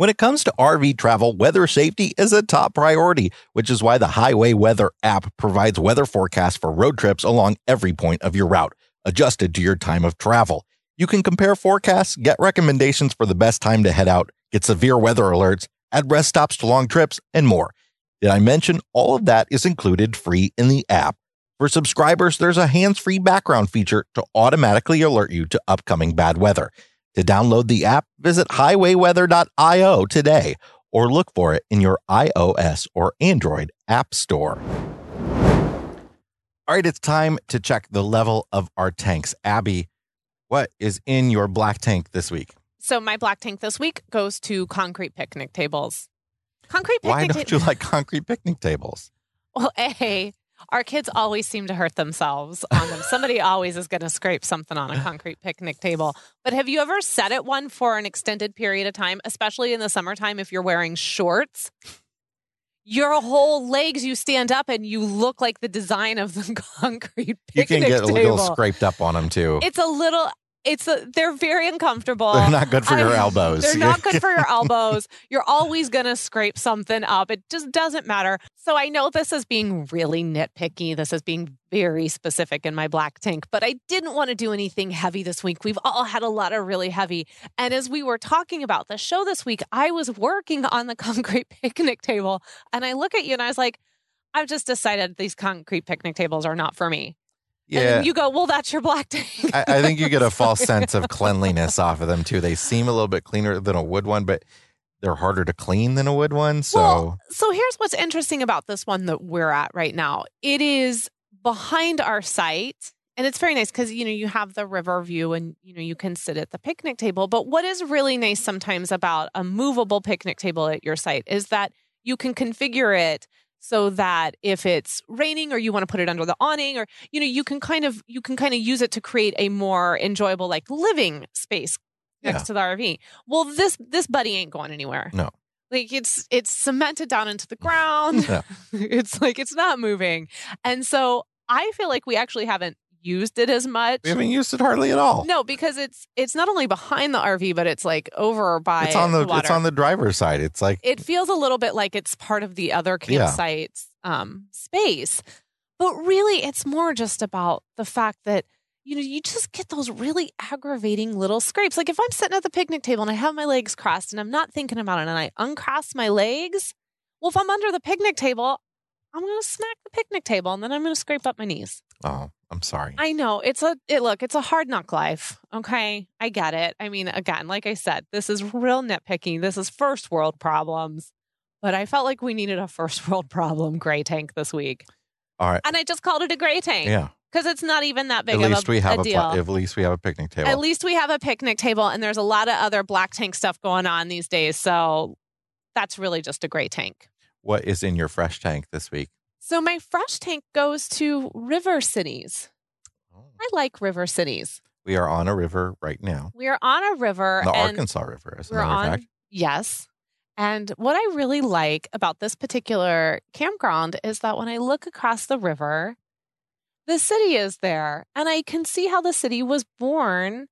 Speaker 1: When it comes to RV travel, weather safety is a top priority, which is why the Highway Weather app provides weather forecasts for road trips along every point of your route, adjusted to your time of travel. You can compare forecasts, get recommendations for the best time to head out, get severe weather alerts, add rest stops to long trips, and more. Did I mention all of that is included free in the app? For subscribers, there's a hands free background feature to automatically alert you to upcoming bad weather. To download the app, visit highwayweather.io today or look for it in your iOS or Android app store. All right, it's time to check the level of our tanks. Abby, what is in your black tank this week?
Speaker 2: So my black tank this week goes to concrete picnic tables. Concrete
Speaker 1: Why
Speaker 2: picnic
Speaker 1: don't
Speaker 2: tables.
Speaker 1: you like concrete picnic tables?
Speaker 2: Well, A, our kids always seem to hurt themselves on them. Somebody always is going to scrape something on a concrete picnic table. But have you ever sat at one for an extended period of time, especially in the summertime if you're wearing shorts? Your whole legs, you stand up and you look like the design of the concrete picnic table.
Speaker 1: You can get a little scraped up on them too.
Speaker 2: It's a little. It's a. They're very uncomfortable.
Speaker 1: They're not good for your
Speaker 2: I-
Speaker 1: elbows.
Speaker 2: They're not good for your elbows. You're always going to scrape something up. It just doesn't matter. So I know this is being really nitpicky. This is being very specific in my black tank, but I didn't want to do anything heavy this week. We've all had a lot of really heavy. And as we were talking about the show this week, I was working on the concrete picnic table and I look at you and I was like, I've just decided these concrete picnic tables are not for me. And
Speaker 1: yeah.
Speaker 2: you go, well, that's your black tank.
Speaker 1: I, I think you get a false sense of cleanliness off of them too. They seem a little bit cleaner than a wood one, but they're harder to clean than a wood one. So
Speaker 2: Well, so here's what's interesting about this one that we're at right now. It is behind our site. And it's very nice because you know you have the river view and you know you can sit at the picnic table. But what is really nice sometimes about a movable picnic table at your site is that you can configure it so that if it's raining or you want to put it under the awning or you know you can kind of you can kind of use it to create a more enjoyable like living space next
Speaker 1: Yeah.
Speaker 2: to the RV. Well, this this buddy ain't going anywhere.
Speaker 1: No.
Speaker 2: Like it's it's cemented down into the mm. ground.
Speaker 1: Yeah.
Speaker 2: it's like it's not moving. And so I feel like we actually haven't used it as much.
Speaker 1: we haven't used it hardly at all.
Speaker 2: No, because it's it's not only behind the RV, but it's like over by
Speaker 1: it's on the,
Speaker 2: water.
Speaker 1: it's on the driver's side. It's like
Speaker 2: it feels a little bit like it's part of the other
Speaker 1: Yeah.
Speaker 2: um, space. But really, it's more just about the fact that, you know, you just get those really aggravating little scrapes. Like if I'm sitting at the picnic table and I have my legs crossed and I'm not thinking about it and I uncross my legs, well, if I'm under the picnic table, I'm going to smack the picnic table and then I'm going to scrape up my knees.
Speaker 1: oh, I'm sorry.
Speaker 2: I know it's a it look it's a hard knock life. Okay, I get it. I mean, again, like I said, this is real nitpicking. This is first world problems, but I felt like we needed a first world problem gray tank this week,
Speaker 1: all right.
Speaker 2: and I just called it a gray tank
Speaker 1: Yeah.
Speaker 2: because it's not even that big
Speaker 1: At
Speaker 2: of
Speaker 1: least
Speaker 2: a,
Speaker 1: we have
Speaker 2: a
Speaker 1: a,
Speaker 2: deal.
Speaker 1: pla- at least we have a picnic table.
Speaker 2: At least we have a picnic table, and there's a lot of other black tank stuff going on these days. So that's really just a gray tank.
Speaker 1: What is in your fresh tank this week?
Speaker 2: So my fresh tank goes to river cities. I like river cities.
Speaker 1: We are on a river right now,
Speaker 2: We are on a river.
Speaker 1: the Arkansas River, as a matter of
Speaker 2: on
Speaker 1: fact.
Speaker 2: yes. And what I really like about this particular campground is that when I look across the river, the city is there, and I can see how the city was born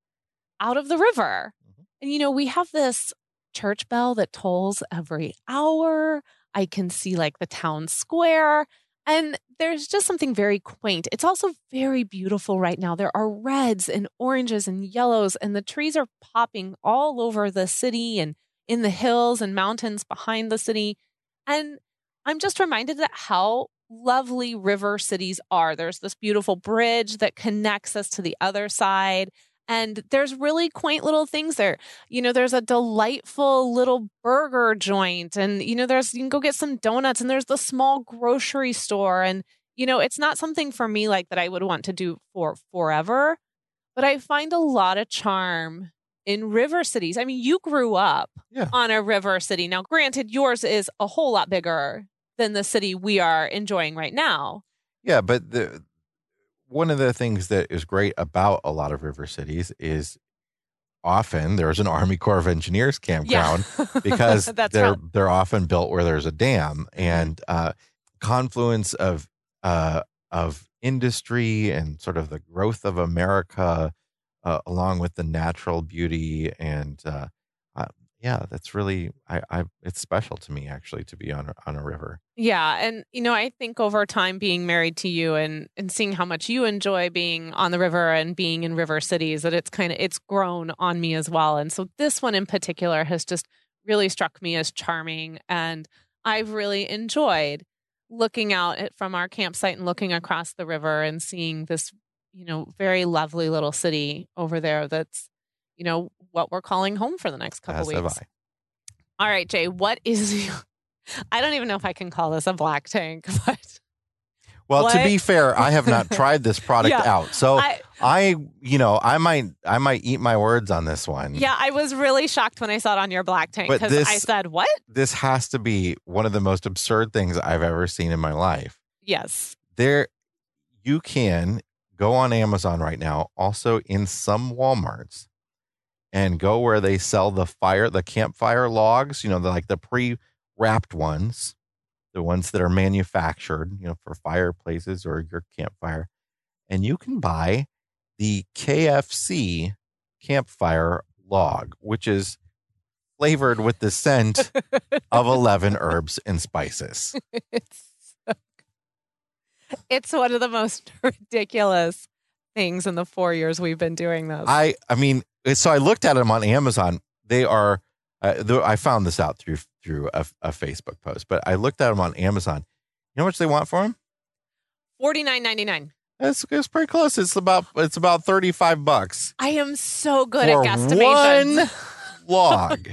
Speaker 2: out of the river.
Speaker 1: Mhm.
Speaker 2: And you know, we have this church bell that tolls every hour. I can see like the town square. And there's just something very quaint. It's also very beautiful right now. There are reds and oranges and yellows, and the trees are popping all over the city and in the hills and mountains behind the city. And I'm just reminded that how lovely river cities are. There's this beautiful bridge that connects us to the other side. And there's really quaint little things there. You know, there's a delightful little burger joint, and you know, there's you can go get some donuts, and there's the small grocery store. And you know, it's not something for me like that I would want to do for forever, but I find a lot of charm in river cities. I mean, you grew up
Speaker 1: Yeah.
Speaker 2: on a river city. Now, granted, yours is a whole lot bigger than the city we are enjoying right now.
Speaker 1: Yeah, but the one of the things that is great about a lot of river cities is often there's an Army Corps of Engineers campground because they're
Speaker 2: right.
Speaker 1: they're often built where there's a dam and uh, confluence of uh, of industry and sort of the growth of America, uh, along with the natural beauty and uh, uh, yeah, that's really I, I it's special to me actually to be on a, on a river.
Speaker 2: Yeah, and you know, I think over time being married to you and and seeing how much you enjoy being on the river and being in river cities that it's kind of it's grown on me as well. And so this one in particular has just really struck me as charming and I've really enjoyed looking out at, from our campsite and looking across the river and seeing this, you know, very lovely little city over there that's you know what we're calling home for the next couple
Speaker 1: As
Speaker 2: weeks. All right, Jay, what is I don't even know if I can call this a black tank, but
Speaker 1: Well, to be fair, I have not tried this product
Speaker 2: Yeah.
Speaker 1: out, so I,
Speaker 2: I
Speaker 1: you know, I might, I might eat my words on this one.
Speaker 2: yeah, I was really shocked when I saw it on your black tank because I said, "What?"
Speaker 1: this has to be one of the most absurd things I've ever seen in my life.
Speaker 2: Yes.
Speaker 1: There, you can go on Amazon right now, also in some WalMarts, and go where they sell the fire, the campfire logs. You know, the, like the pre-wrapped ones, the ones that are manufactured, you know, for fireplaces or your campfire, and you can buy the KFC campfire log, which is flavored with the scent of 11 herbs and spices.
Speaker 2: it's so it's one of the most ridiculous things in the four years we've been doing this.
Speaker 1: I I mean, so I looked at them on Amazon. They are uh, I found this out through through a, a Facebook post, but I looked at them on Amazon. You know how much they want for them?
Speaker 2: Forty nine ninety nine.
Speaker 1: It's, it's pretty close. It's about it's about 35 bucks
Speaker 2: I am so good at guesstimations.
Speaker 1: log.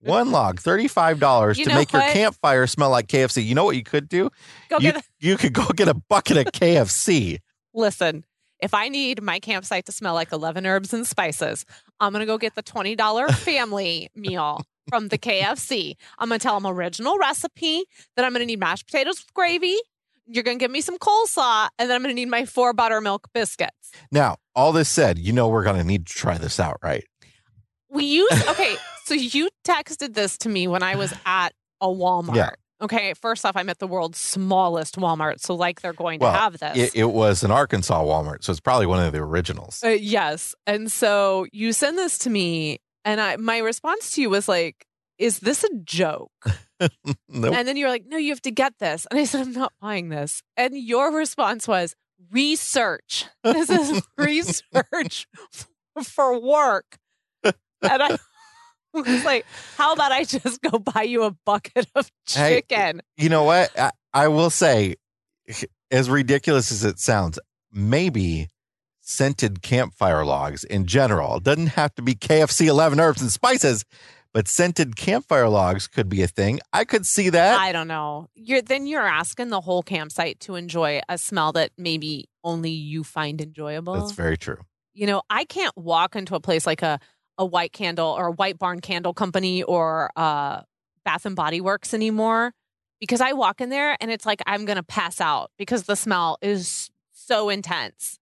Speaker 1: One log, $35
Speaker 2: You
Speaker 1: to
Speaker 2: know
Speaker 1: make your campfire smell like KFC. You know what you could do?
Speaker 2: Go
Speaker 1: you,
Speaker 2: get
Speaker 1: you could go get a bucket of KFC.
Speaker 2: Listen, if I need my campsite to smell like 11 herbs and spices, I'm going to go get the $20 family meal from the KFC. I'm going to tell them original recipe, then I'm going to need mashed potatoes with gravy. You're going to give me some coleslaw, and then I'm going to need my four buttermilk biscuits.
Speaker 1: Now, all this said, you know we're going to need to try this out, right?
Speaker 2: We use, okay, so you texted this to me when I was at a Walmart.
Speaker 1: Yeah.
Speaker 2: Okay, first off, I'm at the world's smallest Walmart, so like they're going
Speaker 1: Well,
Speaker 2: to have this.
Speaker 1: It, it was an Arkansas Walmart, so it's probably one of the originals.
Speaker 2: Uh, yes. And so you send this to me, and I my response to you was like, "Is this a joke?"
Speaker 1: Nope.
Speaker 2: And then you were like, "No, you have to get this." And I said, "I'm not buying this." And your response was, "Research. This is research for work." And I was like, "How about I just go buy you a bucket of chicken?"
Speaker 1: you know what? I, I will say, as ridiculous as it sounds, maybe scented campfire logs in general it doesn't have to be KFC 11 herbs and spices, but scented campfire logs could be a thing. I could see that.
Speaker 2: I don't know. You're then you're asking the whole campsite to enjoy a smell that maybe only you find enjoyable.
Speaker 1: That's very true.
Speaker 2: you know, I can't walk into a place like a a white candle or a white barn candle company or uh Bath and Body Works anymore because I walk in there and it's like I'm going to pass out because the smell is so intense.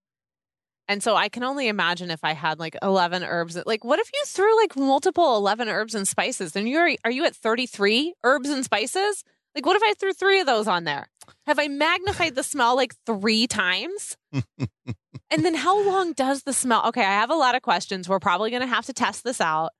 Speaker 2: And so I can only imagine if I had like 11 herbs. Like, what if you threw like multiple 11 herbs and spices? Then you're, are you at 33 herbs and spices? Like, what if I threw three of those on there? Have I magnified the smell like three times? and then how long does the smell? Okay, I have a lot of questions. We're probably going to have to test this out.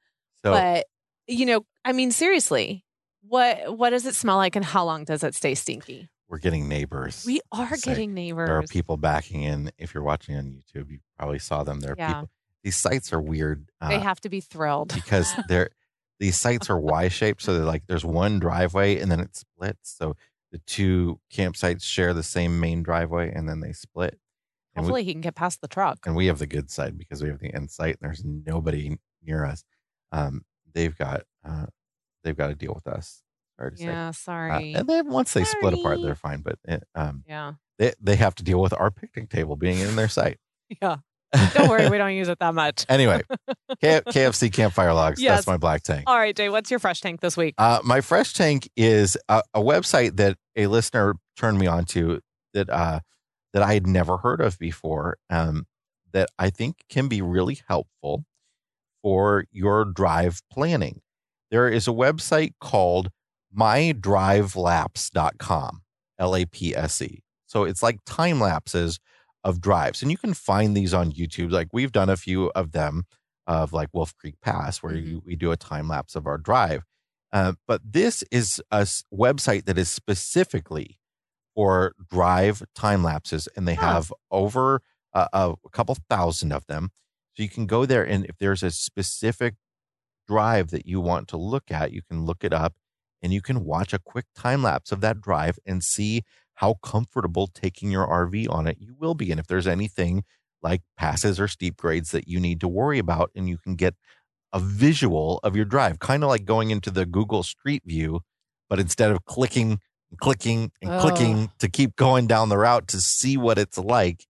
Speaker 1: So
Speaker 2: but, you know, I mean, seriously, what what does it smell like and how long does it stay stinky?
Speaker 1: We're getting neighbors.
Speaker 2: We are getting neighbors.
Speaker 1: there are people backing in. If you're watching on YouTube, you probably saw them. There are
Speaker 2: Yeah.
Speaker 1: people. These sites are weird. uh,
Speaker 2: they have to be thrilled.
Speaker 1: because they're these sites are Y shaped, so they're like there's one driveway and then it splits. So the two campsites share the same main driveway and then they split. And we,
Speaker 2: Hopefully, he can get past the truck.
Speaker 1: and we have the good side because we have the end site and there's nobody near us. Um, they've got uh, they've got to deal with us. Sorry to say.
Speaker 2: Yeah,
Speaker 1: Uh,
Speaker 2: sorry.
Speaker 1: and then once they split apart, they're fine. But it, um,
Speaker 2: yeah.
Speaker 1: they they have to deal with our picnic table being in their sight.
Speaker 2: Yeah. Don't worry, we don't use it that much.
Speaker 1: anyway, K- KFC campfire logs.
Speaker 2: Yes.
Speaker 1: That's my black tank.
Speaker 2: All right, Jay, what's your fresh tank this week?
Speaker 1: Uh, my fresh tank is a, a website that a listener turned me on to that uh, that I had never heard of before. Um, that I think can be really helpful for your drive planning. There is a website called mydrivelapse.com, L A P S E. So it's like time lapses of drives, and you can find these on YouTube. Like we've done a few of them of like Wolf Creek Pass, where
Speaker 2: Mhm.
Speaker 1: you, we do a time lapse of our drive. Uh, but this is a s- website that is specifically for drive time lapses, and they
Speaker 2: Huh.
Speaker 1: have over uh, a couple thousand of them. So you can go there, and if there's a specific drive that you want to look at, you can look it up and you can watch a quick time lapse of that drive and see how comfortable taking your RV on it you will be. And if there's anything like passes or steep grades that you need to worry about, and you can get a visual of your drive, kind of like going into the Google Street View, but instead of clicking and clicking and
Speaker 2: Oh.
Speaker 1: clicking to keep going down the route to see what it's like,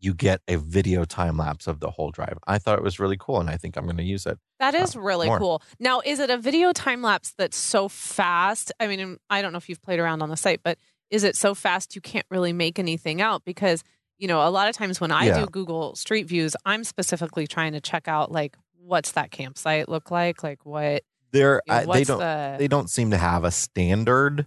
Speaker 1: you get a video time lapse of the whole drive. I thought it was really cool, and I think I'm going to use it.
Speaker 2: That is
Speaker 1: uh,
Speaker 2: really
Speaker 1: more.
Speaker 2: cool. Now, is it a video time lapse that's so fast? I mean, I don't know if you've played around on the site, but is it so fast you can't really make anything out? Because, you know, a lot of times when I
Speaker 1: Yeah.
Speaker 2: do Google Street Views, I'm specifically trying to check out, like, what's that campsite look like? Like, what,
Speaker 1: They're
Speaker 2: you know,
Speaker 1: they don't
Speaker 2: the.
Speaker 1: they don't seem to have a standard.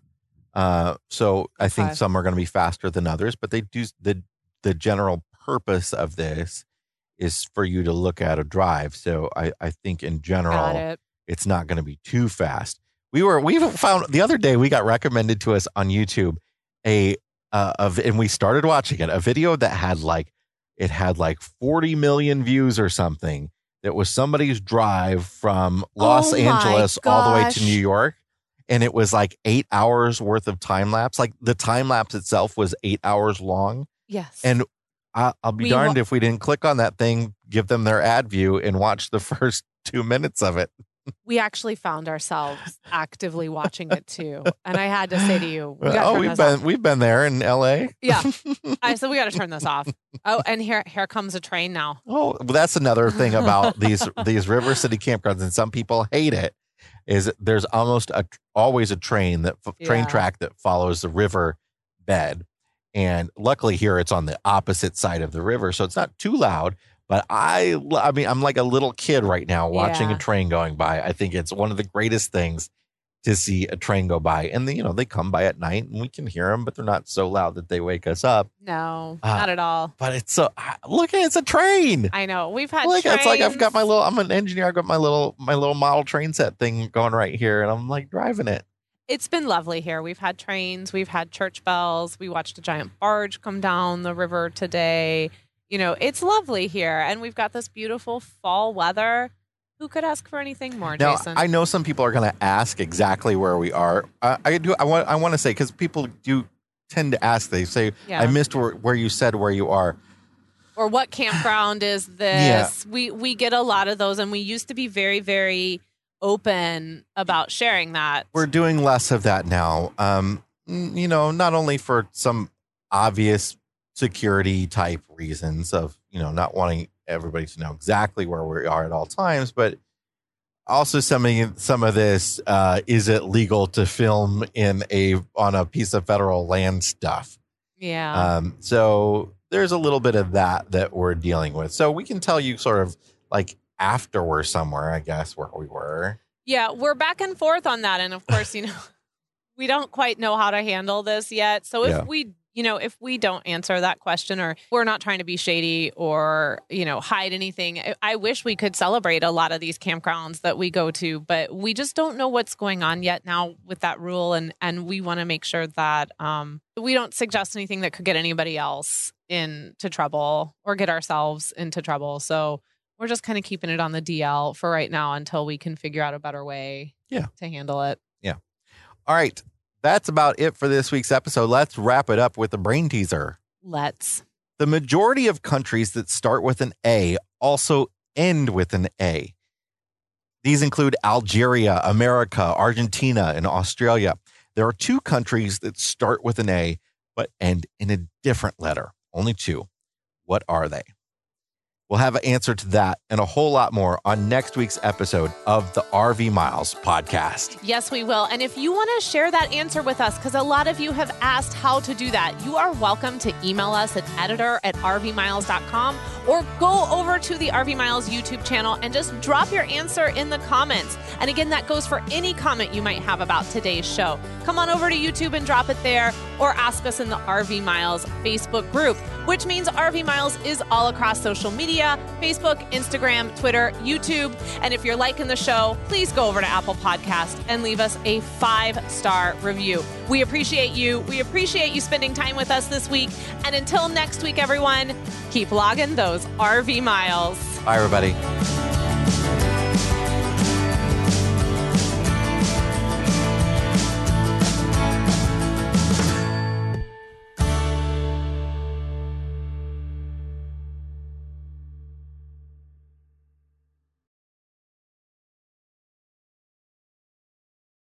Speaker 1: Uh, so I think some are going to be faster than others, but they do the the general purpose of this is for you to look at a drive. So I I think in general
Speaker 2: it.
Speaker 1: it's not going to be too fast. We were we found the other day we got recommended to us on YouTube a uh, of and we started watching it a video that had like it had like 40 million views or something that was somebody's drive from Los
Speaker 2: Oh
Speaker 1: Angeles all the way to. New York and it was like 8 hours worth of time lapse like the time lapse itself was 8 hours long
Speaker 2: Yes.
Speaker 1: and I, I'll be
Speaker 2: We
Speaker 1: darned
Speaker 2: wa-
Speaker 1: if we didn't click on that thing give them their ad view and watch the first 2 minutes of it
Speaker 2: we actually found ourselves actively watching it too. And I had to say to you, we
Speaker 1: "Oh, we've been we've been there in L.A.
Speaker 2: Yeah. I said, we got to turn this off. Oh, and here, here comes a train now.
Speaker 1: oh, well, that's another thing about these these River City campgrounds, and some people hate it. Is there's almost a always a train that train
Speaker 2: Yeah.
Speaker 1: track that follows the river bed, and luckily here it's on the opposite side of the river, so it's not too loud. But I, I mean, I'm like a little kid right now watching
Speaker 2: Yeah.
Speaker 1: a train going by. I think it's one of the greatest things to see a train go by, and then you know they come by at night, and we can hear them, but they're not so loud that they wake us up.
Speaker 2: No,
Speaker 1: Ah.
Speaker 2: not at all.
Speaker 1: But it's so look, it's a train.
Speaker 2: I know. We've had
Speaker 1: like it's like I've got my little. I'm an engineer. I've got my little my little model train set thing going right here, and I'm like driving it.
Speaker 2: It's been lovely here. We've had trains, we've had church bells. We watched a giant barge come down the river today. You know, it's lovely here, and we've got this beautiful fall weather. Who could ask for anything more,
Speaker 1: Now
Speaker 2: Jason?
Speaker 1: I know some people are going to ask exactly where we are. I, I do. I want. I want to say because people do tend to ask. They say,
Speaker 2: Yeah.
Speaker 1: "I missed where, where you said where you are."
Speaker 2: or what campground is this? Yeah. We we get a lot of those, and we used to be very very open about sharing that.
Speaker 1: We're doing less of that now. Um, you know, not only for some obvious security type reasons of you know not wanting everybody to know exactly where we are at all times, but Also, some of some of this uh, is it legal to film in a on a piece of federal land stuff.
Speaker 2: Yeah.
Speaker 1: Um, so there's a little bit of that that we're dealing with. So we can tell you sort of like after we're somewhere, I guess, where we were.
Speaker 2: Yeah, we're back and forth on that. And of course, you know, we don't quite know how to handle this yet. So if
Speaker 1: Yeah.
Speaker 2: we, you know, if we don't answer that question or we're not trying to be shady or, you know, hide anything, I- I wish we could celebrate a lot of these campgrounds that we go to, but we just don't know what's going on yet now with that rule. And, and we want to make sure that um, we don't suggest anything that could get anybody else into trouble or get ourselves into trouble. So we're just kind of keeping it on the DL for right now until we can figure out a better way
Speaker 1: Yeah.
Speaker 2: to handle it. Yeah.
Speaker 1: All right. That's about it for this week's episode. Let's wrap it up with a brain teaser.
Speaker 2: Let's.
Speaker 1: The majority of countries that start with an A also end with an A. These include Algeria, America, Argentina, and Australia. There are two countries that start with an A but end in a different letter. Only two. What are they? We'll have an answer to that and a whole lot more on next week's episode of the RV Miles podcast.
Speaker 2: Yes, we will. And if you want to share that answer with us, because a lot of you have asked how to do that, you are welcome to email us at editor at rvmiles.com or go over to the RV Miles YouTube channel and just drop your answer in the comments. And again, that goes for any comment you might have about today's show. Come on over to YouTube and drop it there or ask us in the RV Miles Facebook group, which means RV Miles is all across social media Facebook, Instagram, Twitter, YouTube. And if you're liking the show, please go over to Apple Podcast and leave us a five star review. We appreciate you. We appreciate you spending time with us this week. And until next week, everyone, keep logging those RV miles.
Speaker 1: Bye, everybody.